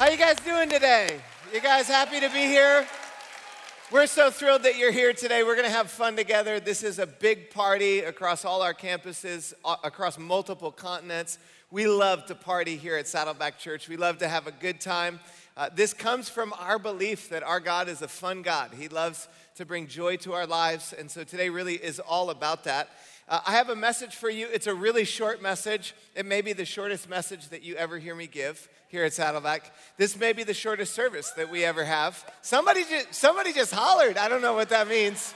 How you guys doing today? You guys happy to be here? We're so thrilled that you're here today. We're going to have fun together. This is a big party across all our campuses, uh, across multiple continents. We love to party here at Saddleback Church. We love to have a good time. Uh, this comes from our belief that our God is a fun God. He loves to bring joy to our lives. And so today really is all about that. Uh, I have a message for you. It's a really short message. It may be the shortest message that you ever hear me give here at Saddleback. This may be the shortest service that we ever have. Somebody just, somebody just hollered. I don't know what that means.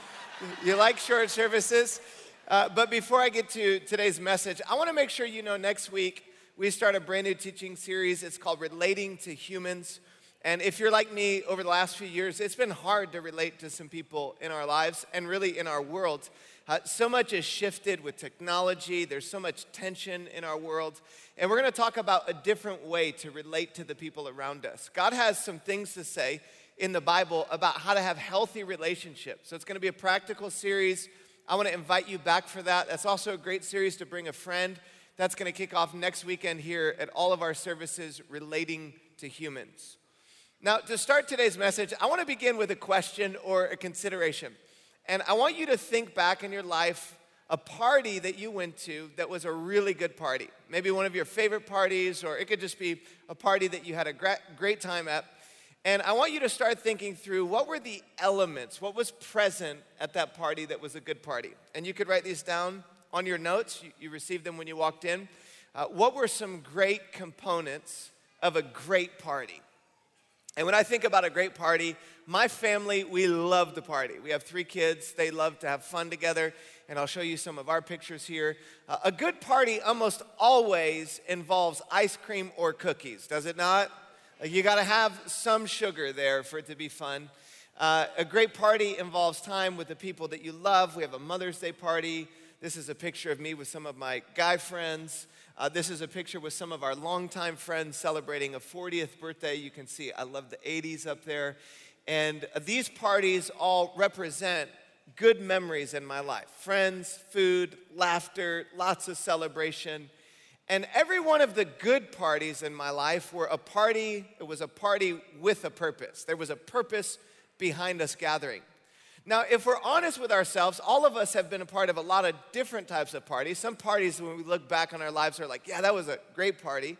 You like short services? Uh, but before I get to today's message, I want to make sure you know next week we start a brand new teaching series. It's called Relating to Humans. And if you're like me over the last few years, it's been hard to relate to some people in our lives and really in our world. Uh, so much has shifted with technology, there's so much tension in our world. And we're going to talk about a different way to relate to the people around us. God has some things to say in the Bible about how to have healthy relationships. So it's going to be a practical series. I want to invite you back for that. That's also a great series to bring a friend. That's going to kick off next weekend here at all of our services relating to humans. Now, to start today's message, I want to begin with a question or a consideration. And I want you to think back in your life a party that you went to that was a really good party. Maybe one of your favorite parties, or it could just be a party that you had a great time at. And I want you to start thinking through what were the elements, what was present at that party that was a good party. And you could write these down on your notes, you, you received them when you walked in. Uh, what were some great components of a great party? And when I think about a great party, my family, we love to party. We have three kids, they love to have fun together, and I'll show you some of our pictures here. Uh, a good party almost always involves ice cream or cookies, does it not? Uh, you gotta have some sugar there for it to be fun. Uh, a great party involves time with the people that you love. We have a Mother's Day party. This is a picture of me with some of my guy friends. Uh, this is a picture with some of our longtime friends celebrating a 40th birthday. You can see I love the 80s up there. And uh, these parties all represent good memories in my life friends, food, laughter, lots of celebration. And every one of the good parties in my life were a party, it was a party with a purpose. There was a purpose behind us gathering. Now, if we're honest with ourselves, all of us have been a part of a lot of different types of parties. Some parties, when we look back on our lives, are like, yeah, that was a great party.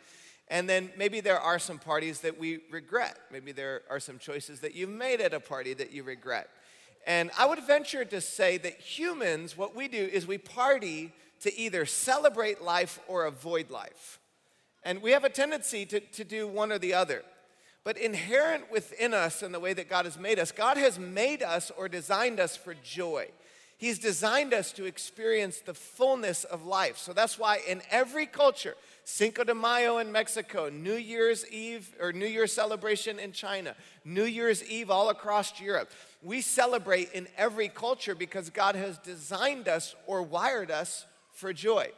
And then maybe there are some parties that we regret. Maybe there are some choices that you've made at a party that you regret. And I would venture to say that humans, what we do is we party to either celebrate life or avoid life. And we have a tendency to, to do one or the other. But inherent within us in the way that God has made us, God has made us or designed us for joy. He's designed us to experience the fullness of life. So that's why in every culture, Cinco de Mayo in Mexico, New Year's Eve or New Year's celebration in China, New Year's Eve all across Europe, we celebrate in every culture because God has designed us or wired us for joy.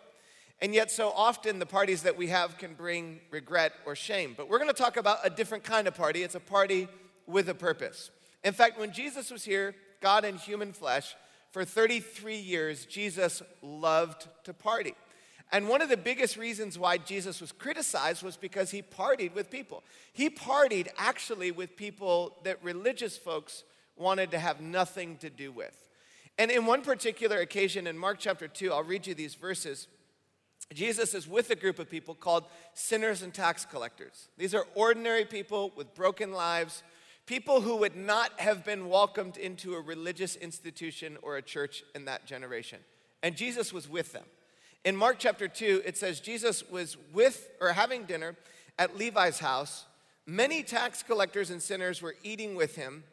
And yet, so often, the parties that we have can bring regret or shame. But we're to talk about a different kind of party. It's a party with a purpose. In fact, when Jesus was here, God in human flesh, for 33 years, Jesus loved to party. And one of the biggest reasons why Jesus was criticized was because he partied with people. He partied actually with people that religious folks wanted to have nothing to do with. And in one particular occasion in Mark chapter 2, I'll read you these verses. Jesus is with a group of people called sinners and tax collectors. These are ordinary people with broken lives, people who would not have been welcomed into a religious institution or a church in that generation. And Jesus was with them. In Mark chapter 2, it says Jesus was with or having dinner at Levi's house. Many tax collectors and sinners were eating with him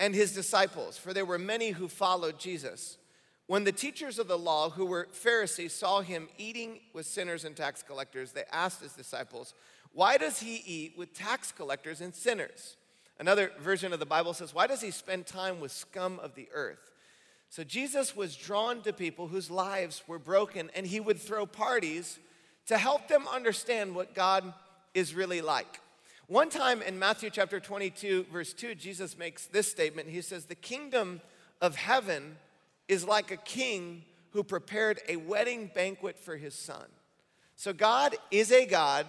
and his disciples, for there were many who followed Jesus. When the teachers of the law, who were Pharisees, saw him eating with sinners and tax collectors, they asked his disciples, Why does he eat with tax collectors and sinners? Another version of the Bible says, Why does he spend time with scum of the earth? So Jesus was drawn to people whose lives were broken, and he would throw parties to help them understand what God is really like. One time in Matthew chapter 22, verse 2, Jesus makes this statement. He says, The kingdom of heaven is like a king who prepared a wedding banquet for his son. So God is a God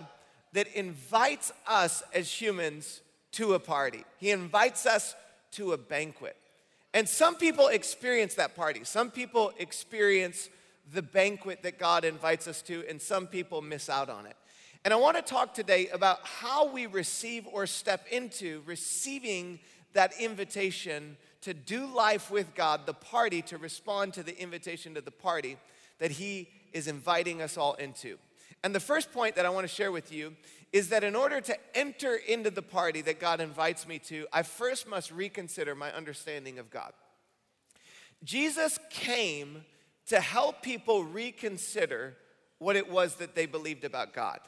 that invites us as humans to a party. He invites us to a banquet. And some people experience that party. Some people experience the banquet that God invites us to, and some people miss out on it. And I want to talk today about how we receive or step into receiving that invitation to do life with God, the party, to respond to the invitation to the party that He is inviting us all into. And the first point that I want to share with you is that in order to enter into the party that God invites me to, I first must reconsider my understanding of God. Jesus came to help people reconsider what it was that they believed about God.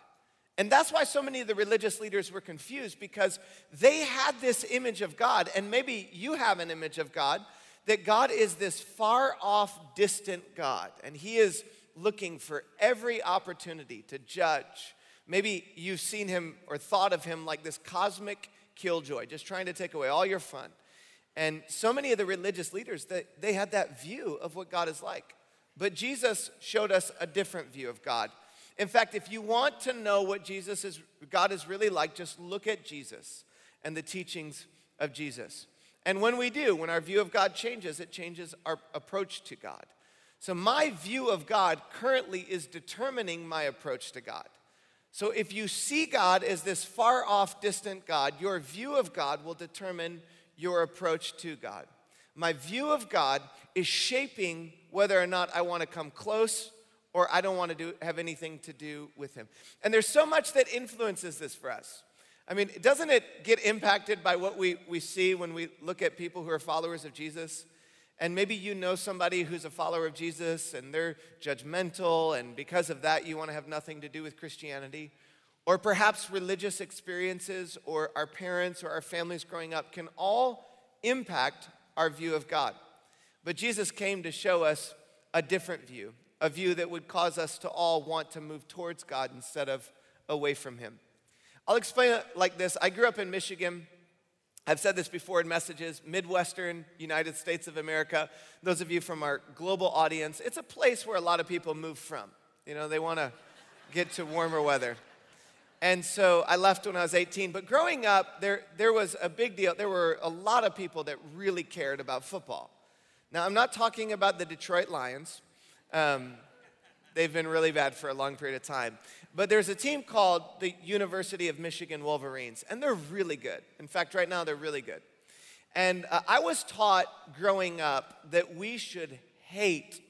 And that's why so many of the religious leaders were confused because they had this image of God, and maybe you have an image of God, that God is this far off, distant God, and He is looking for every opportunity to judge. Maybe you've seen Him or thought of Him like this cosmic killjoy, just trying to take away all your fun. And so many of the religious leaders, that they had that view of what God is like. But Jesus showed us a different view of God. In fact, if you want to know what Jesus is, God is really like, just look at Jesus and the teachings of Jesus. And when we do, when our view of God changes, it changes our approach to God. So, my view of God currently is determining my approach to God. So, if you see God as this far off, distant God, your view of God will determine your approach to God. My view of God is shaping whether or not I want to come close or I don't want to do, have anything to do with him. And there's so much that influences this for us. I mean, doesn't it get impacted by what we, we see when we look at people who are followers of Jesus? And maybe you know somebody who's a follower of Jesus and they're judgmental, and because of that, you want to have nothing to do with Christianity. Or perhaps religious experiences, or our parents or our families growing up can all impact our view of God. But Jesus came to show us a different view, a view that would cause us to all want to move towards God instead of away from Him. I'll explain it like this I grew up in Michigan. I've said this before in messages, Midwestern United States of America. Those of you from our global audience, it's a place where a lot of people move from. You know, they want to get to warmer weather. And so I left when I was 18. But growing up, there, there was a big deal. There were a lot of people that really cared about football. Now, I'm not talking about the Detroit Lions. Um, they've been really bad for a long period of time. But there's a team called the University of Michigan Wolverines, and they're really good. In fact, right now, they're really good. And uh, I was taught growing up that we should hate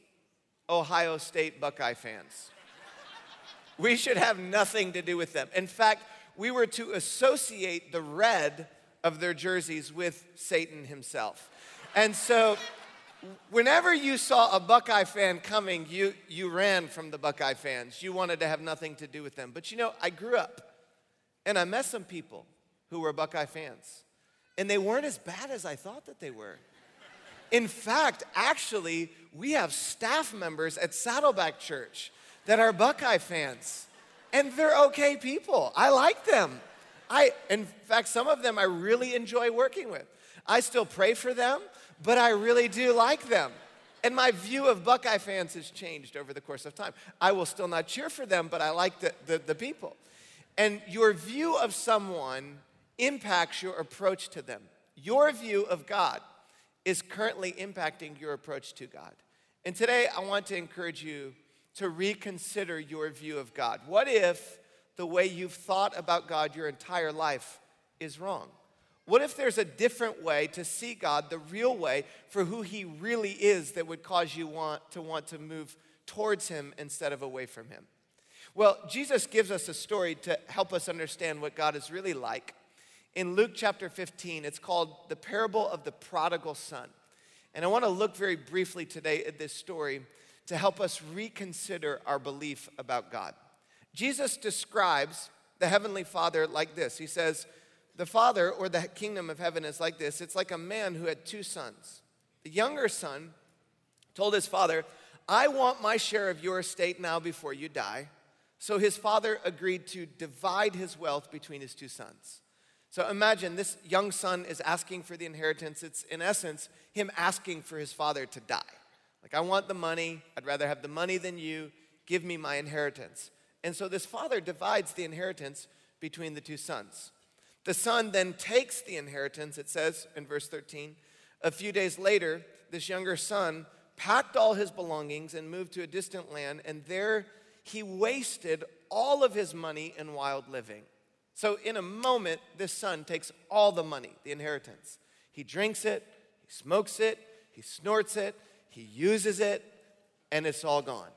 Ohio State Buckeye fans. we should have nothing to do with them. In fact, we were to associate the red of their jerseys with Satan himself. And so whenever you saw a Buckeye fan coming, you, you ran from the Buckeye fans. You wanted to have nothing to do with them. But you know, I grew up and I met some people who were Buckeye fans, and they weren't as bad as I thought that they were. In fact, actually, we have staff members at Saddleback Church that are Buckeye fans, and they're okay people. I like them. I, in fact, some of them I really enjoy working with. I still pray for them but I really do like them. And my view of Buckeye fans has changed over the course of time. I will still not cheer for them, but I like the, the, the people. And your view of someone impacts your approach to them. Your view of God is currently impacting your approach to God. And today I want to encourage you to reconsider your view of God. What if the way you've thought about God your entire life is wrong? What if there's a different way to see God, the real way for who He really is, that would cause you want to want to move towards Him instead of away from Him? Well, Jesus gives us a story to help us understand what God is really like. In Luke chapter 15, it's called the parable of the prodigal son. And I want to look very briefly today at this story to help us reconsider our belief about God. Jesus describes the Heavenly Father like this He says, the Father or the kingdom of heaven is like this it's like a man who had two sons. The younger son told his father, I want my share of your estate now before you die. So his father agreed to divide his wealth between his two sons. So imagine this young son is asking for the inheritance. It's in essence him asking for his father to die. Like, I want the money. I'd rather have the money than you. Give me my inheritance. And so this father divides the inheritance between the two sons. The son then takes the inheritance, it says in verse 13. A few days later, this younger son packed all his belongings and moved to a distant land, and there he wasted all of his money in wild living. So, in a moment, this son takes all the money, the inheritance. He drinks it, he smokes it, he snorts it, he uses it, and it's all gone.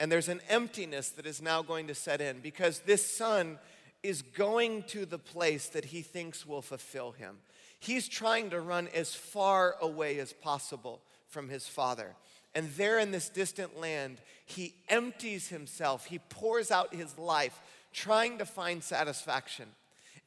And there's an emptiness that is now going to set in because this son is going to the place that he thinks will fulfill him. He's trying to run as far away as possible from his father. And there in this distant land, he empties himself, he pours out his life trying to find satisfaction.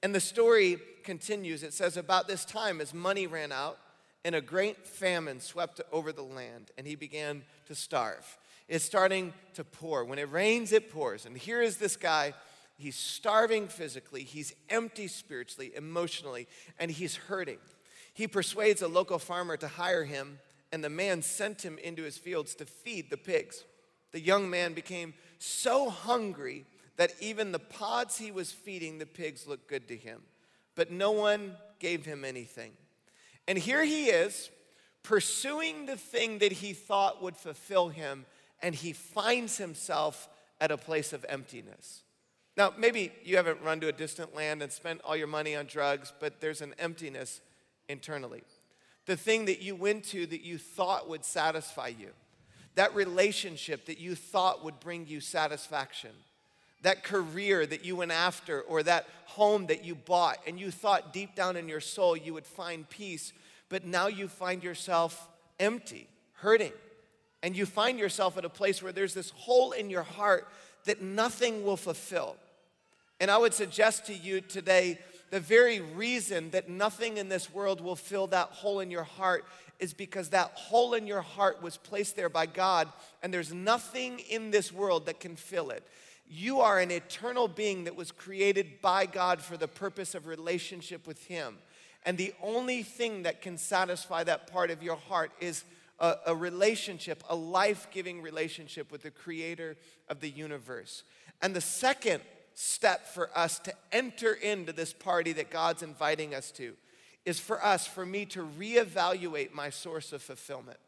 And the story continues. It says, About this time, his money ran out, and a great famine swept over the land, and he began to starve. It's starting to pour. When it rains, it pours. And here is this guy. He's starving physically, he's empty spiritually, emotionally, and he's hurting. He persuades a local farmer to hire him, and the man sent him into his fields to feed the pigs. The young man became so hungry that even the pods he was feeding the pigs looked good to him. But no one gave him anything. And here he is, pursuing the thing that he thought would fulfill him, and he finds himself at a place of emptiness. Now, maybe you haven't run to a distant land and spent all your money on drugs, but there's an emptiness internally. The thing that you went to that you thought would satisfy you, that relationship that you thought would bring you satisfaction that career that you went after or that home that you bought and you thought deep down in your soul you would find peace, but now you find yourself empty, hurting. And you find yourself at a place where there's this hole in your heart that nothing will fulfill. And I would suggest to you today the very reason that nothing in this world will fill that hole in your heart is because that hole in your heart was placed there by God, and there's nothing in this world that can fill it. You are an eternal being that was created by God for the purpose of relationship with Him. And the only thing that can satisfy that part of your heart is a, a relationship, a life giving relationship with the creator of the universe. And the second step for us to enter into this party that God's inviting us to is for us, for me to reevaluate my source of fulfillment.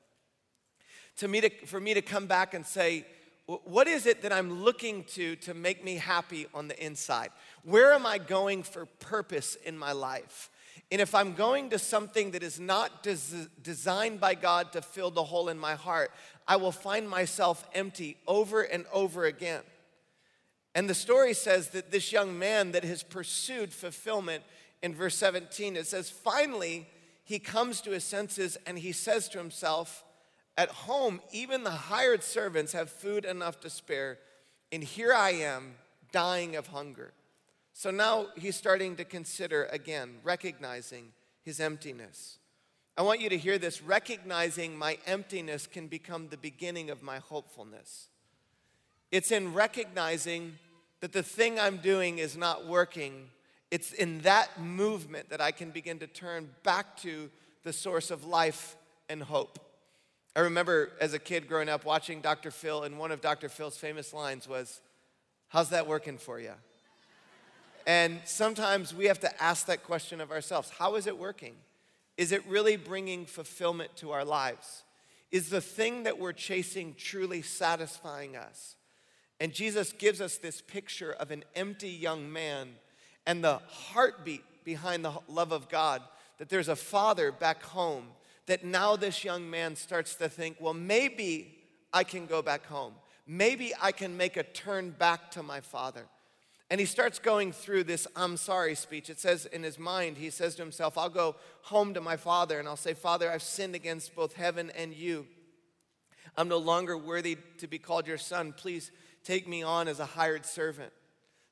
To me to, for me to come back and say, what is it that I'm looking to to make me happy on the inside? Where am I going for purpose in my life? And if I'm going to something that is not des- designed by God to fill the hole in my heart, I will find myself empty over and over again. And the story says that this young man that has pursued fulfillment in verse 17, it says, finally, he comes to his senses and he says to himself, at home, even the hired servants have food enough to spare, and here I am dying of hunger. So now he's starting to consider again, recognizing his emptiness. I want you to hear this recognizing my emptiness can become the beginning of my hopefulness. It's in recognizing that the thing I'm doing is not working. It's in that movement that I can begin to turn back to the source of life and hope. I remember as a kid growing up watching Dr. Phil, and one of Dr. Phil's famous lines was, How's that working for you? And sometimes we have to ask that question of ourselves How is it working? Is it really bringing fulfillment to our lives? Is the thing that we're chasing truly satisfying us? And Jesus gives us this picture of an empty young man and the heartbeat behind the love of God that there's a father back home that now this young man starts to think, well, maybe I can go back home. Maybe I can make a turn back to my father. And he starts going through this I'm sorry speech. It says in his mind, he says to himself, I'll go home to my father and I'll say, Father, I've sinned against both heaven and you. I'm no longer worthy to be called your son. Please take me on as a hired servant.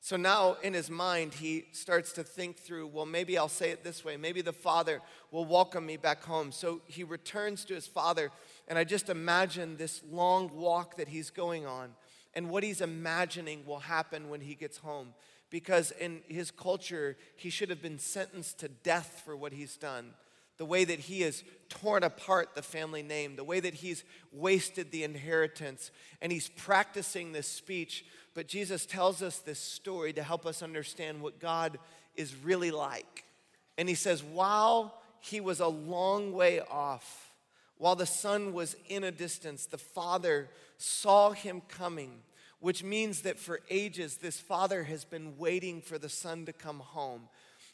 So now in his mind, he starts to think through, well, maybe I'll say it this way. Maybe the father will welcome me back home. So he returns to his father, and I just imagine this long walk that he's going on and what he's imagining will happen when he gets home. Because in his culture, he should have been sentenced to death for what he's done. The way that he has torn apart the family name, the way that he's wasted the inheritance, and he's practicing this speech. But Jesus tells us this story to help us understand what God is really like. And he says, while he was a long way off, while the son was in a distance, the father saw him coming, which means that for ages, this father has been waiting for the son to come home.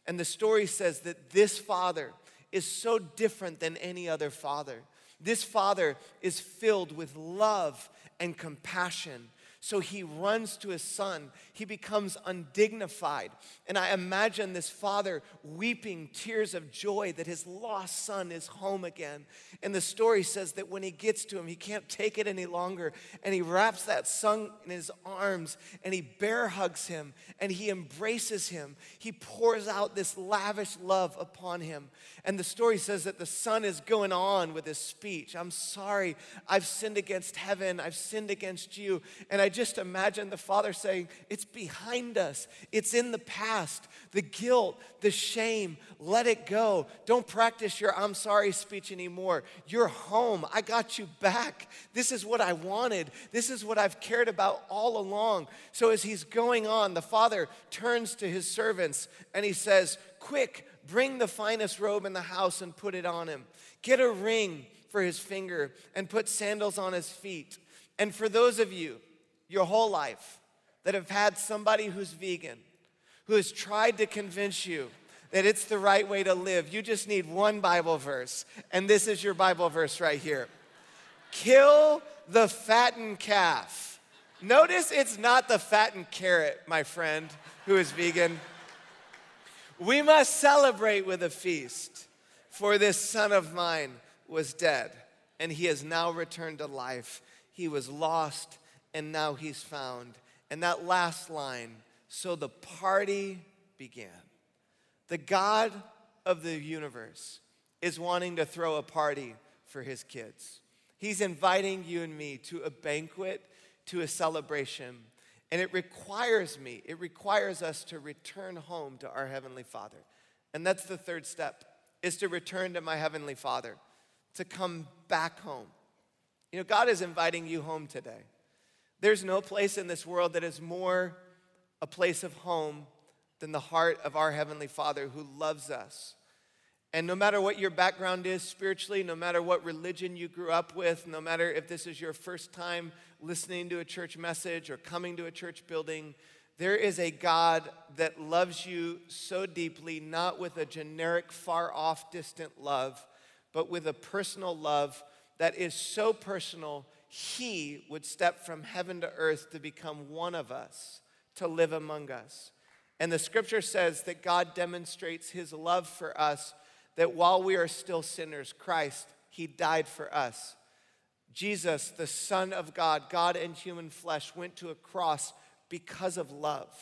And the story says that this father, is so different than any other father. This father is filled with love and compassion so he runs to his son. He becomes undignified. And I imagine this father weeping tears of joy that his lost son is home again. And the story says that when he gets to him, he can't take it any longer. And he wraps that son in his arms and he bear hugs him and he embraces him. He pours out this lavish love upon him. And the story says that the son is going on with his speech I'm sorry, I've sinned against heaven, I've sinned against you. And I just imagine the father saying, It's behind us, it's in the past. The guilt, the shame, let it go. Don't practice your I'm sorry speech anymore. You're home. I got you back. This is what I wanted. This is what I've cared about all along. So as he's going on, the father turns to his servants and he says, Quick, bring the finest robe in the house and put it on him. Get a ring for his finger and put sandals on his feet. And for those of you your whole life that have had somebody who's vegan, who has tried to convince you that it's the right way to live, you just need one Bible verse. And this is your Bible verse right here Kill the fattened calf. Notice it's not the fattened carrot, my friend, who is vegan. We must celebrate with a feast, for this son of mine was dead, and he has now returned to life. He was lost and now he's found. And that last line, so the party began. The God of the universe is wanting to throw a party for his kids. He's inviting you and me to a banquet, to a celebration. And it requires me, it requires us to return home to our Heavenly Father. And that's the third step, is to return to my Heavenly Father, to come back home. You know, God is inviting you home today. There's no place in this world that is more a place of home than the heart of our Heavenly Father who loves us. And no matter what your background is spiritually, no matter what religion you grew up with, no matter if this is your first time listening to a church message or coming to a church building, there is a God that loves you so deeply, not with a generic, far off, distant love, but with a personal love that is so personal he would step from heaven to earth to become one of us, to live among us. And the scripture says that God demonstrates his love for us, that while we are still sinners, Christ, he died for us. Jesus, the Son of God, God in human flesh, went to a cross because of love,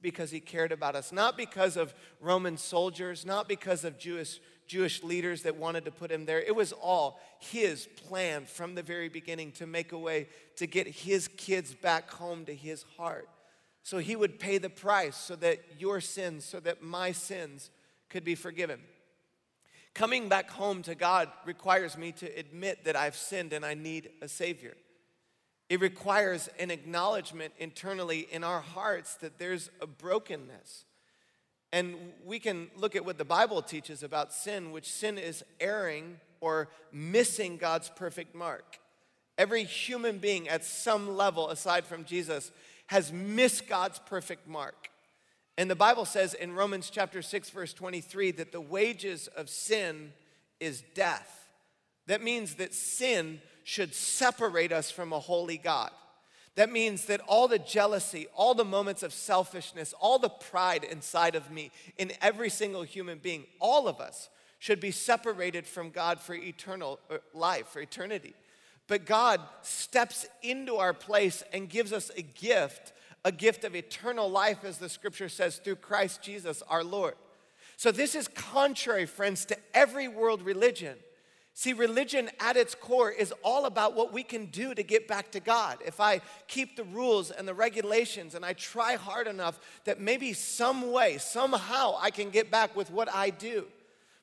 because he cared about us, not because of Roman soldiers, not because of Jewish Jewish leaders that wanted to put him there. It was all his plan from the very beginning to make a way to get his kids back home to his heart. So he would pay the price so that your sins, so that my sins could be forgiven. Coming back home to God requires me to admit that I've sinned and I need a Savior. It requires an acknowledgement internally in our hearts that there's a brokenness and we can look at what the Bible teaches about sin, which sin is erring or missing God's perfect mark. Every human being at some level, aside from Jesus, has missed God's perfect mark. And the Bible says in Romans chapter 6, verse 23, that the wages of sin is death. That means that sin should separate us from a holy God. That means that all the jealousy, all the moments of selfishness, all the pride inside of me, in every single human being, all of us should be separated from God for eternal uh, life, for eternity. But God steps into our place and gives us a gift, a gift of eternal life, as the scripture says, through Christ Jesus our Lord. So, this is contrary, friends, to every world religion. See, religion at its core is all about what we can do to get back to God. If I keep the rules and the regulations and I try hard enough that maybe some way, somehow I can get back with what I do.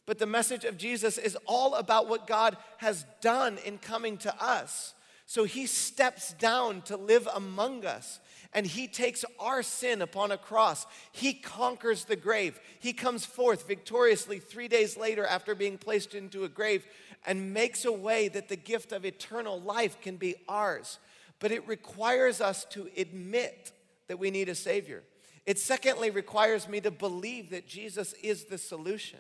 But the message of Jesus is all about what God has done in coming to us. So he steps down to live among us and he takes our sin upon a cross. He conquers the grave. He comes forth victoriously three days later after being placed into a grave and makes a way that the gift of eternal life can be ours. But it requires us to admit that we need a Savior. It secondly requires me to believe that Jesus is the solution.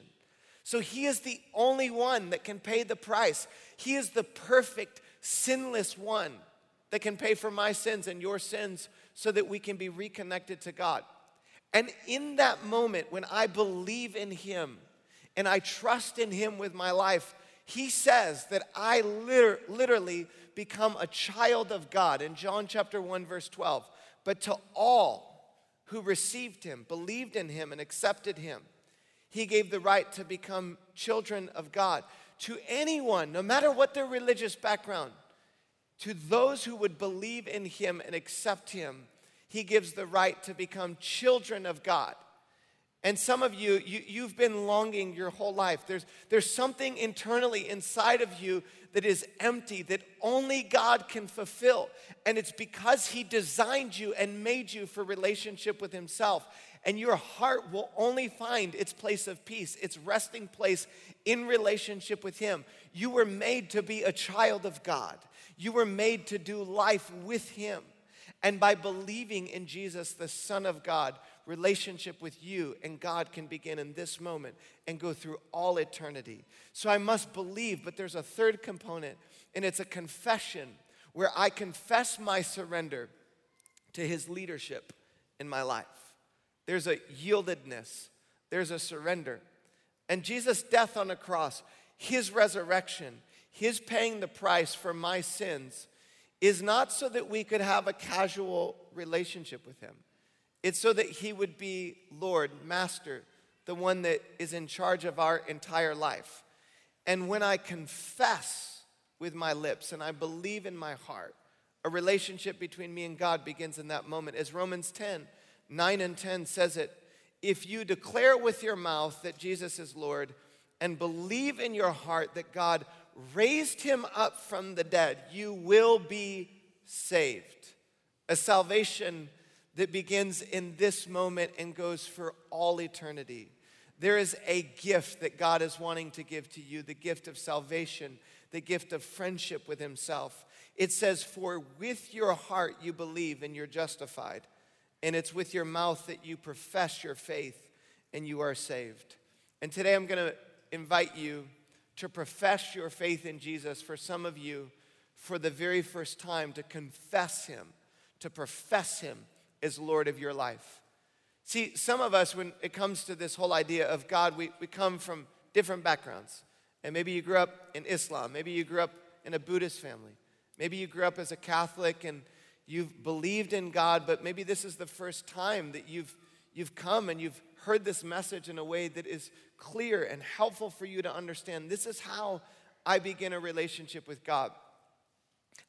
So he is the only one that can pay the price. He is the perfect, sinless one that can pay for my sins and your sins so that we can be reconnected to God. And in that moment, when I believe in him and I trust in him with my life, he says that I liter- literally become a child of God in John chapter 1, verse 12. But to all who received him, believed in him, and accepted him, he gave the right to become children of God. To anyone, no matter what their religious background, to those who would believe in him and accept him, he gives the right to become children of God. And some of you, you have been longing your whole life. There's, there's something internally inside of you that is empty, that only God can fulfill. And it's because He designed you and made you for relationship with Himself. And your heart will only find its place of peace, its resting place in relationship with Him. You were made to be a child of God, you were made to do life with Him. And by believing in Jesus, the Son of God, relationship with you and God can begin in this moment and go through all eternity. So I must believe, but there's a third component, and it's a confession where I confess my surrender to His leadership in my life. There's a yieldedness, there's a surrender. And Jesus' death on the cross, His resurrection, His paying the price for my sins is not so that we could have a casual relationship with Him. It's so that He would be Lord, Master, the one that is in charge of our entire life. And when I confess with my lips and I believe in my heart, a relationship between me and God begins in that moment. As Romans 10, 9 and 10 says it, if you declare with your mouth that Jesus is Lord and believe in your heart that God raised him up from the dead, you will be saved. A salvation that begins in this moment and goes for all eternity. There is a gift that God is wanting to give to you the gift of salvation, the gift of friendship with Himself. It says, For with your heart you believe and you're justified, and it's with your mouth that you profess your faith and you are saved. And today I'm going to invite you to profess your faith in Jesus, for some of you, for the very first time, to confess Him, to profess Him as Lord of your life. See, some of us, when it comes to this whole idea of God, we, we come from different backgrounds. And maybe you grew up in Islam, maybe you grew up in a Buddhist family, maybe you grew up as a Catholic and you've believed in God, but maybe this is the first time that you've, you've come and you've heard this message in a way that is clear and helpful for you to understand this is how I begin a relationship with God.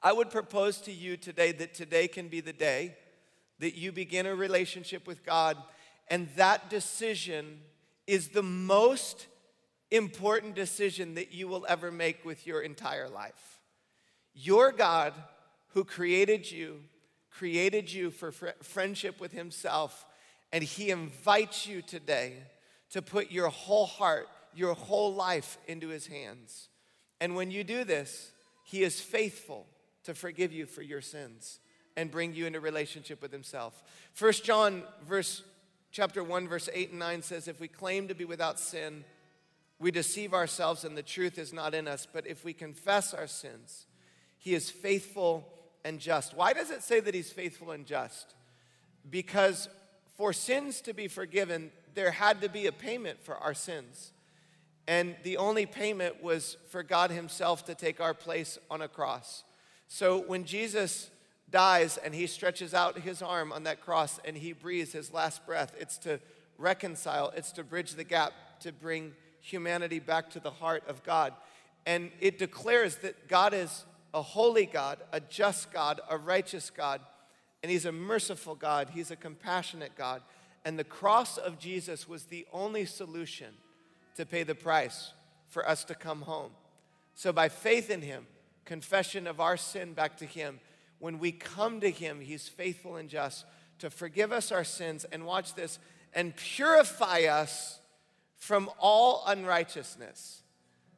I would propose to you today that today can be the day that you begin a relationship with God, and that decision is the most important decision that you will ever make with your entire life. Your God, who created you, created you for fr- friendship with Himself, and He invites you today to put your whole heart, your whole life into His hands. And when you do this, He is faithful to forgive you for your sins and bring you into relationship with Himself. First John verse chapter 1 verse 8 and 9 says if we claim to be without sin we deceive ourselves and the truth is not in us but if we confess our sins he is faithful and just why does it say that he's faithful and just because for sins to be forgiven, there had to be a payment for our sins. And the only payment was for God Himself to take our place on a cross. So when Jesus dies and He stretches out His arm on that cross and He breathes His last breath, it's to reconcile, it's to bridge the gap, to bring humanity back to the heart of God. And it declares that God is a holy God, a just God, a righteous God and He's a merciful God, He's a compassionate God. And the cross of Jesus was the only solution to pay the price for us to come home. So, by faith in Him, confession of our sin back to Him, when we come to Him, He's faithful and just to forgive us our sins and watch this and purify us from all unrighteousness.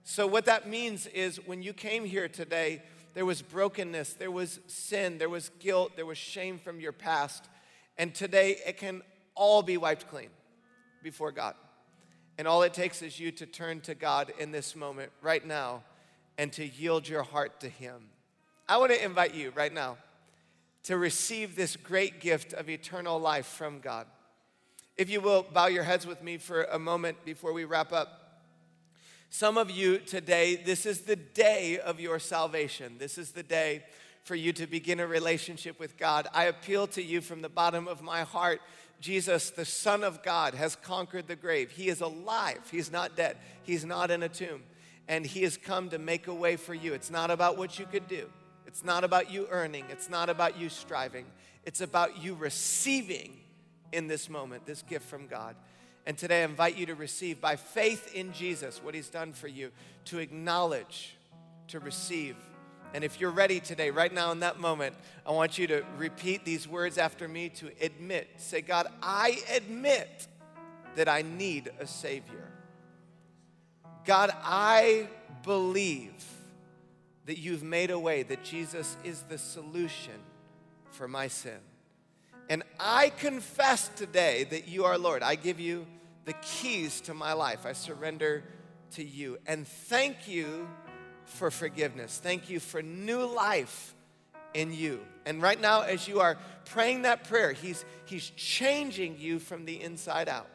So, what that means is when you came here today, there was brokenness, there was sin, there was guilt, there was shame from your past. And today it can all be wiped clean before God. And all it takes is you to turn to God in this moment, right now, and to yield your heart to Him. I want to invite you right now to receive this great gift of eternal life from God. If you will, bow your heads with me for a moment before we wrap up. Some of you today, this is the day of your salvation. This is the day for you to begin a relationship with God. I appeal to you from the bottom of my heart. Jesus, the Son of God, has conquered the grave. He is alive. He's not dead. He's not in a tomb. And He has come to make a way for you. It's not about what you could do, it's not about you earning, it's not about you striving. It's about you receiving in this moment this gift from God. And today I invite you to receive by faith in Jesus what he's done for you, to acknowledge, to receive. And if you're ready today, right now in that moment, I want you to repeat these words after me to admit. Say, God, I admit that I need a Savior. God, I believe that you've made a way, that Jesus is the solution for my sin. And I confess today that you are Lord. I give you the keys to my life. I surrender to you. And thank you for forgiveness. Thank you for new life in you. And right now, as you are praying that prayer, He's, he's changing you from the inside out.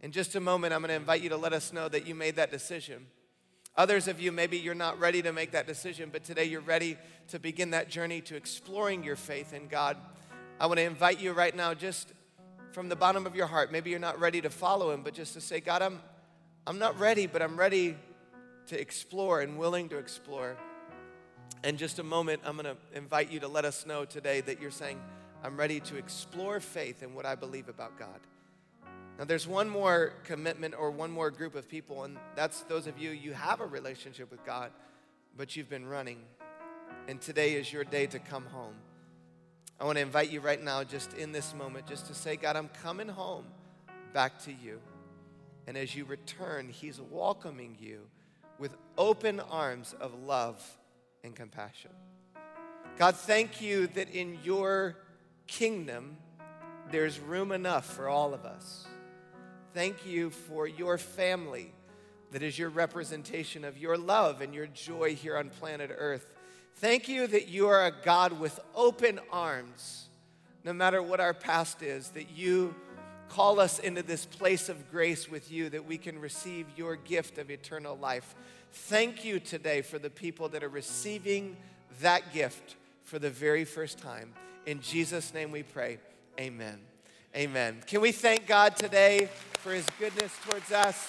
In just a moment, I'm going to invite you to let us know that you made that decision. Others of you, maybe you're not ready to make that decision, but today you're ready to begin that journey to exploring your faith in God. I want to invite you right now, just from the bottom of your heart. Maybe you're not ready to follow Him, but just to say, God, I'm, I'm not ready, but I'm ready to explore and willing to explore. In just a moment, I'm going to invite you to let us know today that you're saying, I'm ready to explore faith and what I believe about God. Now, there's one more commitment or one more group of people, and that's those of you, you have a relationship with God, but you've been running. And today is your day to come home. I want to invite you right now, just in this moment, just to say, God, I'm coming home back to you. And as you return, He's welcoming you with open arms of love and compassion. God, thank you that in your kingdom, there's room enough for all of us. Thank you for your family that is your representation of your love and your joy here on planet Earth. Thank you that you are a God with open arms, no matter what our past is, that you call us into this place of grace with you, that we can receive your gift of eternal life. Thank you today for the people that are receiving that gift for the very first time. In Jesus' name we pray. Amen. Amen. Can we thank God today for his goodness towards us?